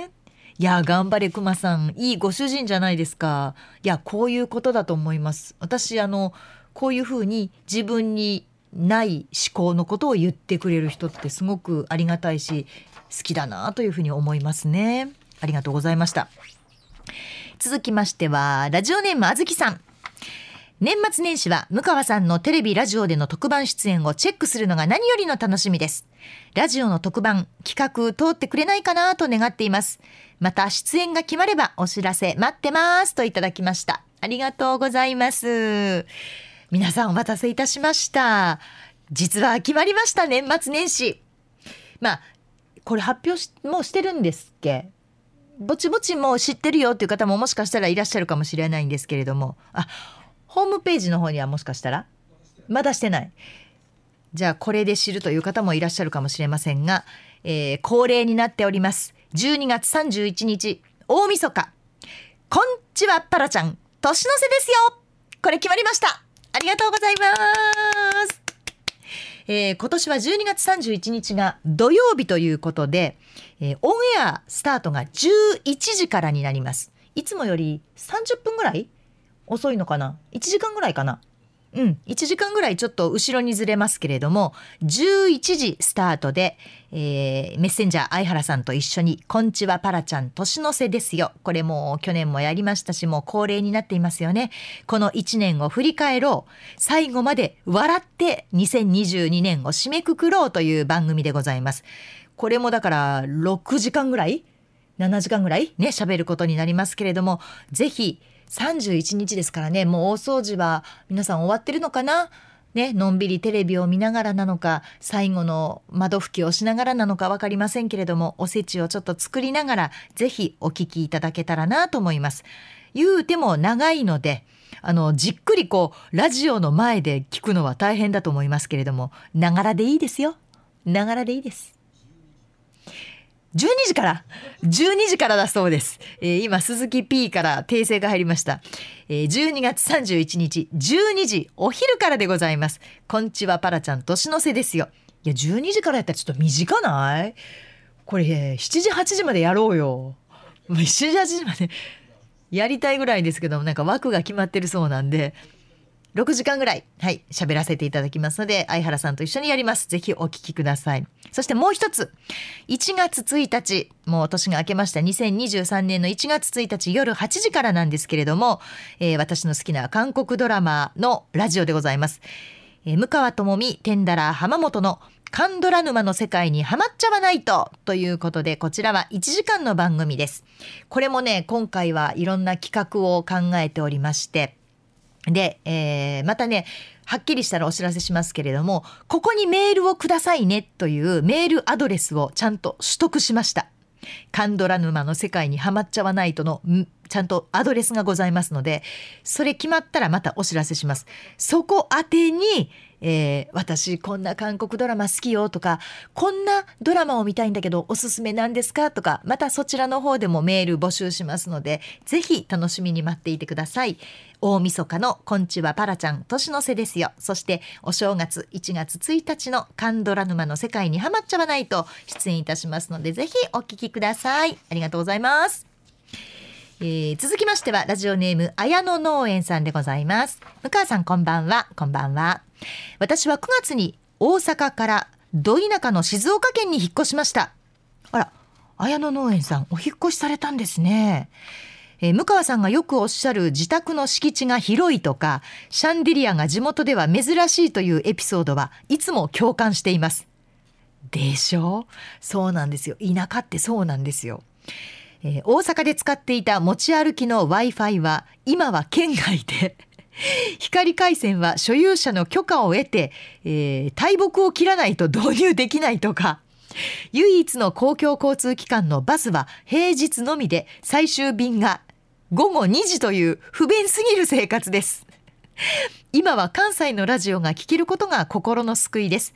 Speaker 1: いや、頑張れ、くまさん。いいご主人じゃないですか。いや、こういうことだと思います。私、あの、こういうふうに自分にない思考のことを言ってくれる人ってすごくありがたいし、好きだなというふうに思いますね。ありがとうございました。続きましては、ラジオネームあずきさん。年末年始は向川さんのテレビラジオでの特番出演をチェックするのが何よりの楽しみです。ラジオの特番企画通ってくれないかなと願っています。また出演が決まればお知らせ待ってますといただきました。ありがとうございます。皆さんお待たせいたしました。実は決まりました年末年始。まあこれ発表しもうしてるんですっけ？ぼちぼちもう知ってるよっていう方ももしかしたらいらっしゃるかもしれないんですけれども。あホームページの方にはもしかしたら？まだしてない。じゃあこれで知るという方もいらっしゃるかもしれませんが、えー、恒例になっております。12月31日大晦日。こんちはパラちゃん年の瀬ですよ。これ決まりました。ありがとうございます。えー、今年は12月31日が土曜日ということで、えー、オンエアスタートが11時からになります。いつもより30分ぐらい遅いのかな？1時間ぐらいかな？うん、1時間ぐらいちょっと後ろにずれますけれども、11時スタートで、えー、メッセンジャー相原さんと一緒に、こんちはパラちゃん年の瀬ですよ。これも去年もやりましたし、もう恒例になっていますよね。この1年を振り返ろう。最後まで笑って2022年を締めくくろうという番組でございます。これもだから6時間ぐらい ?7 時間ぐらい？ね、喋ることになりますけれども、ぜひ、31日ですからねもう大掃除は皆さん終わってるのかな？ね、のんびりテレビを見ながらなのか最後の窓拭きをしながらなのか分かりませんけれどもおせちをちょっと作りながらぜひお聞きいただけたらなと思います。言うても長いのであのじっくりこうラジオの前で聞くのは大変だと思いますけれどもながらでいいですよながらでいいです。12時から12時からだそうです、えー、今鈴木 P から訂正が入りました、えー、12月31日12時お昼からでございます。こんちはパラちゃん年の瀬ですよ。いや12時からやったらちょっと短ない？これ7時8時までやろうよ。7時8時までやりたいぐらいですけどもなんか枠が決まってるそうなんで6時間ぐらい、はい、喋らせていただきますので、相原さんと一緒にやります。ぜひお聞きください。そしてもう一つ、1月1日、もう年が明けました2023年の1月1日夜8時からなんですけれども、えー、私の好きな韓国ドラマのラジオでございます。えー、向川智美、天ダラ浜本のカンドラ沼の世界にはまっちゃわないとということでこちらは1時間の番組ですこれもね今回はいろんな企画を考えておりましてで、えー、またね、はっきりしたらお知らせしますけれども、ここにメールをくださいねというメールアドレスをちゃんと取得しました。カンドラ沼の世界にはまっちゃわないとのちゃんとアドレスがございますので、それ決まったらまたお知らせします。そこ宛てに、えー、私こんな韓国ドラマ好きよとか、こんなドラマを見たいんだけどおすすめなんですかとか、またそちらの方でもメール募集しますので、ぜひ楽しみに待っていてください。大晦日のこんちはパラちゃん年の瀬ですよ。そしてお正月1月1日のカンドラ沼の世界にはまっちゃわないと出演いたしますので、ぜひお聞きください。ありがとうございます。えー、続きましてはラジオネーム綾野農園さんでございます向川さんこんばんはこんばんは私は9月に大阪からど田舎の静岡県に引っ越しました。あら綾野農園さんお引越しされたんですね。え、向川さんがよくおっしゃる自宅の敷地が広いとかシャンデリアが地元では珍しいというエピソードはいつも共感しています。でしょ？うそうなんですよ。田舎ってそうなんですよ。えー、大阪で使っていた持ち歩きの Wi-Fi は今は県外で。光回線は所有者の許可を得て、えー、大木を切らないと導入できないとか唯一の公共交通機関のバスは平日のみで最終便が午後2時という不便すぎる生活です今は関西のラジオが聴けることが心の救いです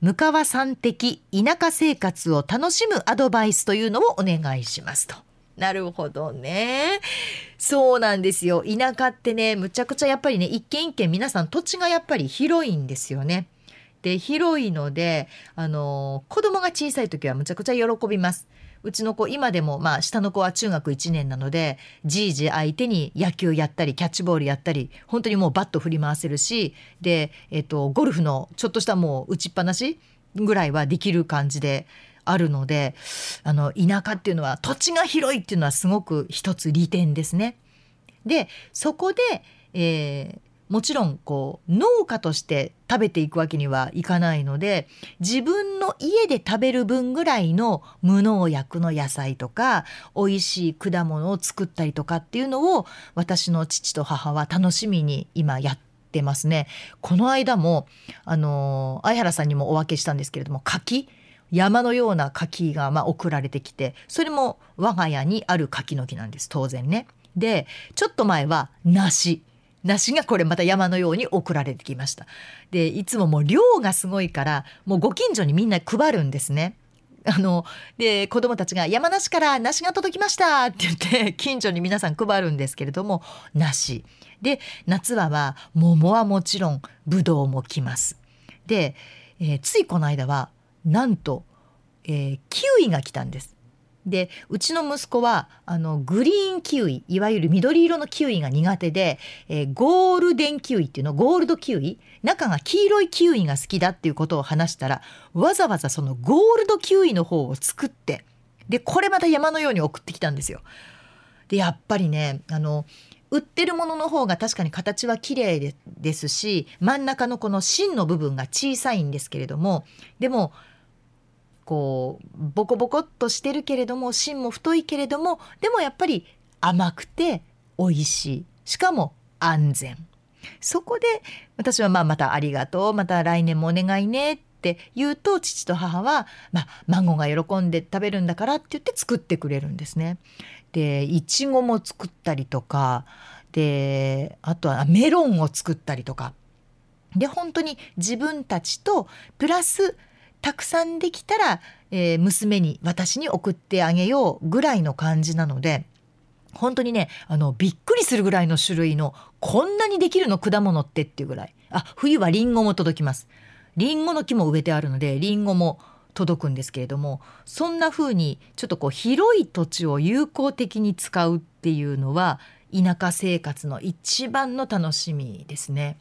Speaker 1: 向川さん的田舎生活を楽しむアドバイスというのをお願いしますと。なるほどね。そうなんですよ。田舎ってね、むちゃくちゃやっぱりね、一軒一軒皆さん土地がやっぱり広いんですよね。で、広いので、あの、子供が小さい時はむちゃくちゃ喜びます。うちの子今でもまあ下の子は中学1年なのでじいじ相手に野球やったりキャッチボールやったり本当にもうバット振り回せるしで、えっと、ゴルフのちょっとしたもう打ちっぱなしぐらいはできる感じであるのであの田舎っていうのは土地が広いっていうのはすごく一つ利点ですね。でそこで、えー、もちろんこう農家として食べていくわけにはいかないので自分の家で食べる分ぐらいの無農薬の野菜とか美味しい果物を作ったりとかっていうのを私の父と母は楽しみに今やってますね。この間もあの相原さんにもお分けしたんですけれども柿山のような柿がま送られてきてそれも我が家にある柿の木なんです当然ね。でちょっと前は梨。梨がこれまた山のように送られてきました。でいつももう量がすごいからもうご近所にみんな配るんですね。あので子供たちが「山梨から梨が届きました」って言って近所に皆さん配るんですけれども梨。で夏はは桃はもちろんぶどうも来ます。で、えー、ついこの間はなんと、えー、キウイが来たんですでうちの息子はあのグリーンキウイいわゆる緑色のキウイが苦手で、えー、ゴールデンキウイっていうのゴールドキウイ中が黄色いキウイが好きだっていうことを話したらわざわざそのゴールドキウイの方を作ってでこれまた山のように送ってきたんですよ。でやっぱりねあの売ってるものの方が確かに形は綺麗でですし真ん中のこの芯の部分が小さいんですけれどもでもこうボコボコっとしてるけれども芯も太いけれどもでもやっぱり甘くて美味しい。しかも安全。そこで私はまあまたありがとう。また来年もお願いねって言うと父と母は、まあ、孫が喜んで食べるんだからって言って作ってくれるんですね。でいちごも作ったりとかであとはメロンを作ったりとか。で本当に自分たちとプラスたくさんできたら、えー、娘に私に送ってあげようぐらいの感じなので本当にねあのびっくりするぐらいの種類のこんなにできるの果物ってっていうぐらいあ冬はリンゴも届きますリンゴの木も植えてあるのでリンゴも届くんですけれどもそんな風にちょっとこう広い土地を有効的に使うっていうのは田舎生活の一番の楽しみですね。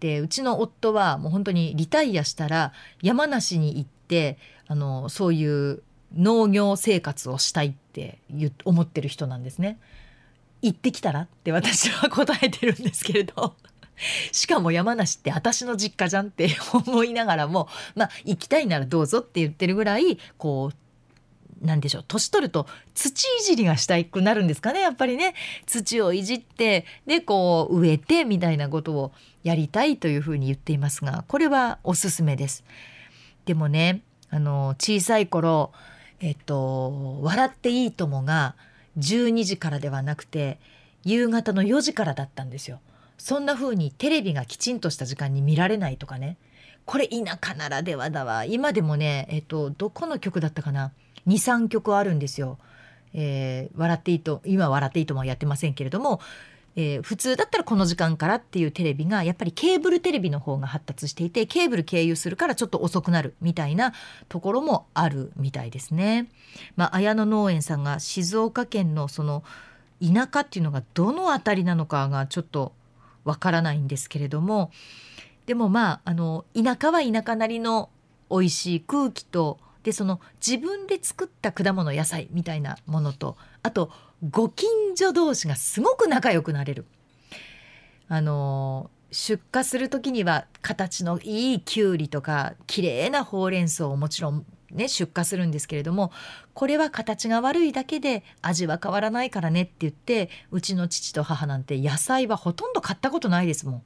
Speaker 1: でうちの夫はもう本当にリタイアしたら山梨に行ってあのそういう農業生活をしたいって思ってる人なんですね。行ってきたらって私は答えてるんですけれど しかも山梨って私の実家じゃんって思いながらもまあ行きたいならどうぞって言ってるぐらいこう何でしょう年取ると土いじりがしたくなるんですかねやっぱりね土をいじってでこう植えてみたいなことをやりたいというふうに言っていますがこれはおすすめです。でもねあの小さい頃えっと「笑っていいとも」が12時からではなくて夕方の4時からだったんですよ。そんな風にテレビがきちんとした時間に見られないとかねこれ田舎ならではだわ今でもねえっとどこの曲だったかな？23曲あるんですよ。えー、笑っていいと今笑っていいともやってませんけれども、えー、普通だったらこの時間からっていうテレビがやっぱりケーブルテレビの方が発達していてケーブル経由するからちょっと遅くなるみたいなところもあるみたいですね。まあ、綾野農園さんが静岡県のその田舎っていうのがどの辺りなのかがちょっとわからないんですけれどもでもまああの田舎は田舎なりの美味しい空気とでその自分で作った果物野菜みたいなものとあとご近所同士がすごく仲良くなれる。あの出荷する時には形のいいきゅうりとか綺麗なほうれん草をもちろんね出荷するんですけれどもこれは形が悪いだけで味は変わらないからねって言ってうちの父と母なんて野菜はほとんど買ったことないですもん。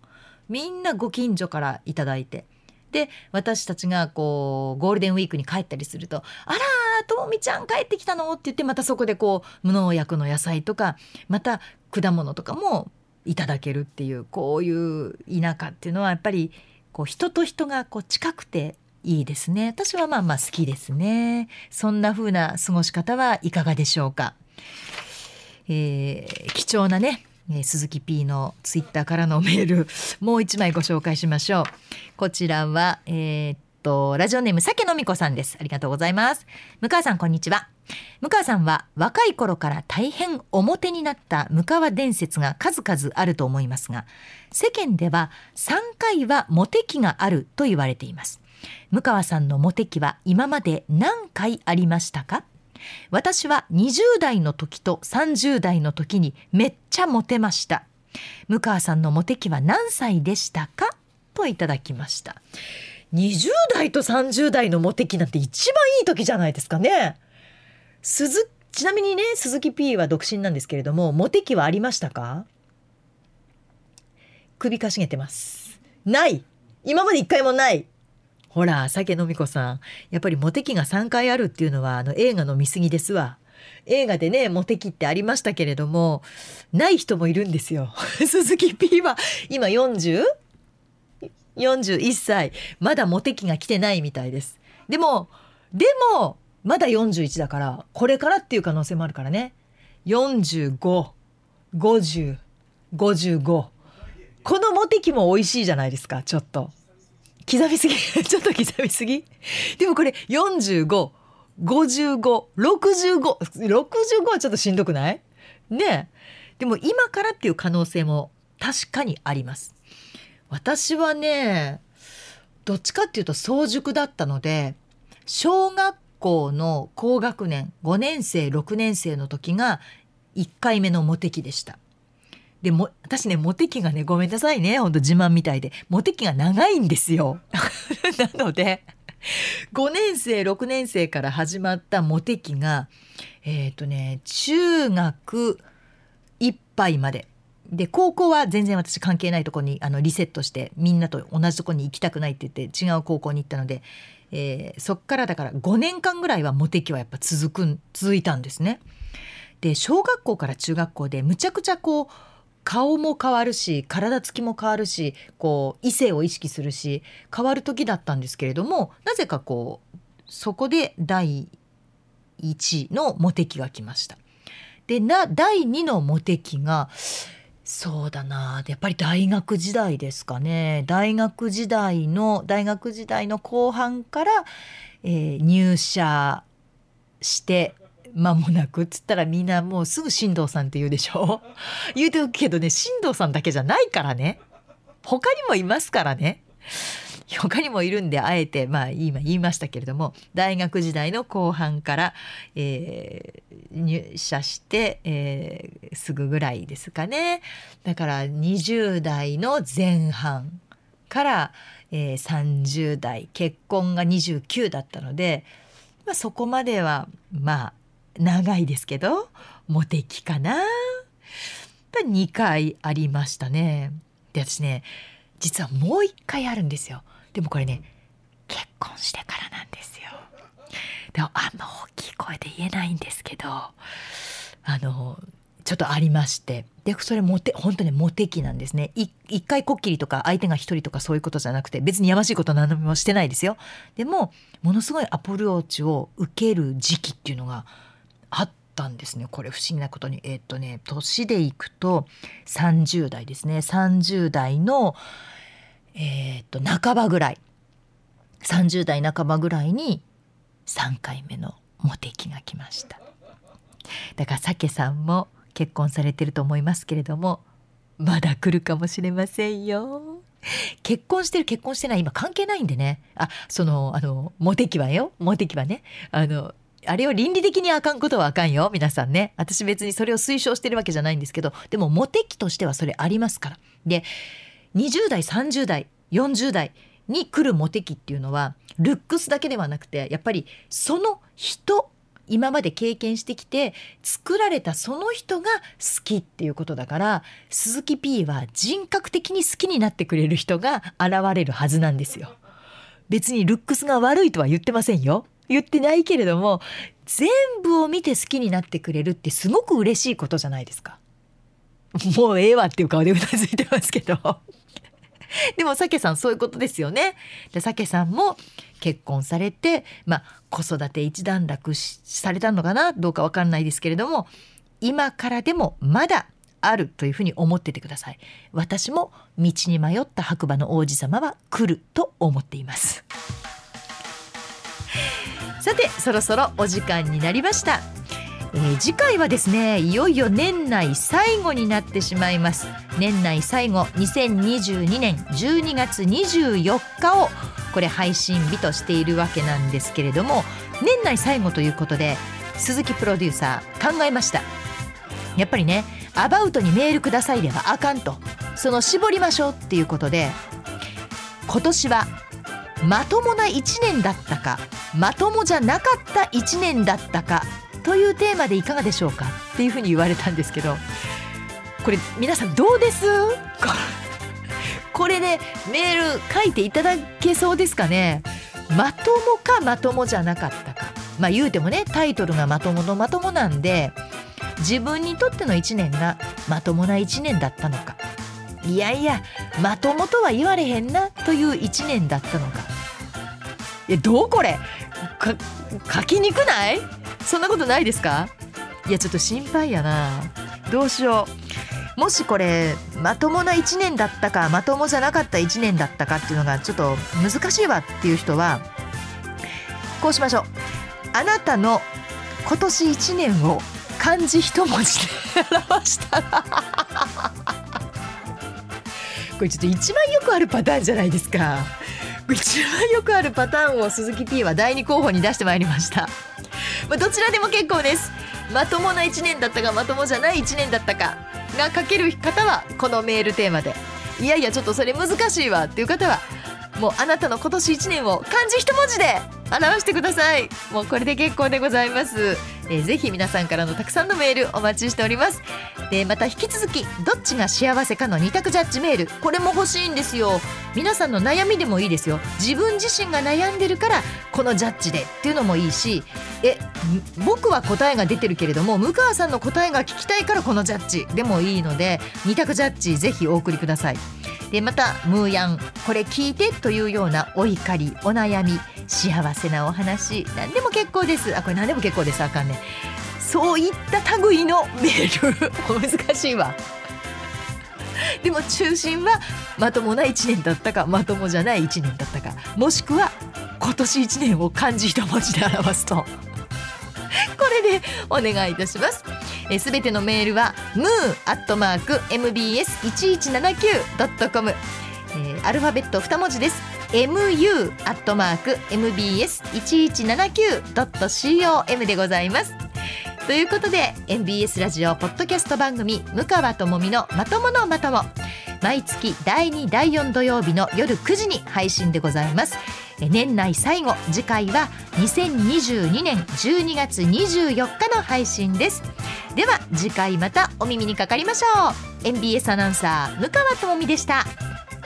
Speaker 1: みんなご近所から頂いてで私たちがこうゴールデンウィークに帰ったりすると「あらともみちゃん帰ってきたの?」って言ってまたそこでこう無農薬の野菜とかまた果物とかもいただけるっていうこういう田舎っていうのはやっぱりこう人と人がこう近くていいですね。私はまあまあ好きですね。そんな風な過ごし方はいかがでしょうか、えー、貴重なねえー、鈴木 P のツイッターからのメール もう一枚ご紹介しましょう。こちらはえー、っとラジオネーム酒のみこさんです。ありがとうございます。向川さんこんにちは。向川さんは若い頃から大変表になった向川伝説が数々あると思いますが世間では3回はモテ期があると言われています。向川さんのモテ期は今まで何回ありましたか？私は20代の時と30代の時にめっちゃモテました。向川さんのモテ期は何歳でしたか？といただきました。20代と30代のモテ期なんて一番いい時じゃないですかね。鈴ちなみにね鈴木 P は独身なんですけれどもモテ期はありましたか？首かしげてます。ない。今まで一回もない。ほら酒飲み子さん。やっぱりモテ期が3回あるっていうのはあの映画の見過ぎですわ。映画でねモテ期ってありましたけれどもない人もいるんですよ。鈴木 P は今 40? 41歳。まだモテ期が来てないみたいです。でもでもまだ41だからこれからっていう可能性もあるからね。455055このモテ期も美味しいじゃないですかちょっと。刻みすぎ ちょっと刻みすぎ？でもこれ45 55、65、65はちょっとしんどくない？ねでも今からっていう可能性も確かにあります。私はね、どっちかっていうと早熟だったので、小学校の高学年5年生6年生の時が1回目のモテ期でした。でも私ねモテ期がねごめんなさいねほんと自慢みたいでモテ期が長いんですよ。なので5年生6年生から始まったモテ期がえっ、ー、とね中学いっぱいまでで高校は全然私関係ないとこにあのリセットしてみんなと同じとこに行きたくないって言って違う高校に行ったので、えー、そっからだから5年間ぐらいはモテ期はやっぱ続く続いたんですね。で小学校から中学校でむちゃくちゃこう顔も変わるし体つきも変わるしこう異性を意識するし変わる時だったんですけれどもなぜかこうそこで第1のモテ期が来ました。でな第2のモテ期がそうだなやっぱり大学時代ですかね大学時代の大学時代の後半から、えー、入社して間もなくっつったらみんなもうすぐ進藤さんって言うでしょ？言うておくけどね進藤さんだけじゃないからね。他にもいますからね。他にもいるんであえてまあ今言いましたけれども大学時代の後半から、えー、入社して、えー、すぐぐらいですかね。だから20代の前半から、えー、30代結婚が29だったので、まあ、そこまではまあ長いですけどモテ期かな。やっぱ2回ありましたね。で私ね実はもう1回あるんですよ。でもこれね結婚してからなんですよ。でもあんま大きい声で言えないんですけどあのちょっとありまして。でそれモテ本当にモテ期なんですね。一回こっきりとか相手が一人とかそういうことじゃなくて別にやましいこと何もしてないですよ。でもものすごいアプローチを受ける時期っていうのがあったんですねこれ不思議なことに。えっ、とね年でいくと30代ですね。30代のえっ、と半ばぐらい。30代半ばぐらいに3回目のモテ期が来ました。だからさけさんも結婚されてると思いますけれどもまだ来るかもしれませんよ。結婚してる結婚してない今関係ないんでね。あそのあのモテ期はよ。モテ期はね。あのあれを倫理的にあかんことはあかんよ皆さんね私別にそれを推奨してるわけじゃないんですけどでもモテ期としてはそれありますからで20代30代40代に来るモテ期っていうのはルックスだけではなくてやっぱりその人今まで経験してきて作られたその人が好きっていうことだから鈴木 P は人格的に好きになってくれる人が現れるはずなんですよ。別にルックスが悪いとは言ってませんよ。言ってないけれども全部を見て好きになってくれるってすごく嬉しいことじゃないですか。もうええわっていう顔でうなずいてますけど でもさけさんそういうことですよね。でさけさんも結婚されて、まあ、子育て一段落されたのかな？どうかわかんないですけれども今からでもまだあるというふうに思っててください。私も道に迷った白馬の王子様は来ると思っています。さてそろそろお時間になりました、えー、次回はですねいよいよ年内最後になってしまいます。年内最後2022年12月24日をこれ配信日としているわけなんですけれども年内最後ということで鈴木プロデューサー考えました。やっぱりねアバウトにメールくださいではあかんと。その絞りましょうっていうことで今年はまともな1年だったかまともじゃなかった1年だったかというテーマでいかがでしょうかっていうふうに言われたんですけどこれ皆さんどうです？こ これねメール書いていただけそうですかね？まともかまともじゃなかったか。まあ言うてもねタイトルがまとものまともなんで自分にとっての1年がまともな1年だったのか。いやいやまともとは言われへんなという1年だったのか。いやどうこれ？か書きにくない？そんなことないですか？いやちょっと心配やな。どうしよう。もしこれまともな1年だったかまともじゃなかった1年だったかっていうのがちょっと難しいわっていう人はこうしましょう。あなたの今年1年を漢字一文字で表したら。これちょっと一番よくあるパターンじゃないですか。一番よくあるパターンを鈴木 P は第2候補に出してまいりました。まあどちらでも結構です。まともな1年だったかまともじゃない1年だったかが書ける方はこのメールテーマで。いやいやちょっとそれ難しいわっていう方はもうあなたの今年1年を漢字一文字で表してください。もうこれで結構でございます。えー、ぜひ皆さんからのたくさんのメールお待ちしております。でまた引き続きどっちが幸せかの二択ジャッジメール。これも欲しいんですよ。皆さんの悩みでもいいですよ。自分自身が悩んでるからこのジャッジでっていうのもいいしえ僕は答えが出てるけれども向川さんの答えが聞きたいからこのジャッジでもいいので二択ジャッジぜひお送りください。でまたムーヤンこれ聞いてというようなお怒りお悩み幸せなお話何でも結構です。あこれ何でも結構です。あかんねそういった類のメール。難しいわ。でも中心はまともな1年だったかまともじゃない1年だったかもしくは今年1年を漢字一文字で表すと。これでお願いいたします。すべてのメールは moo.mbs1179.com えー、アルファベット2文字です。mu アットマーク mbs 1179 dot com でございます。ということで MBS ラジオポッドキャスト番組「向川智美のまとものまとも」毎月第2第4土曜日の夜9時に配信でございます。年内最後次回は2022年12月24日の配信です。では次回またお耳にかかりましょう。MBS アナウンサー向川智美でした。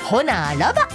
Speaker 1: ほならば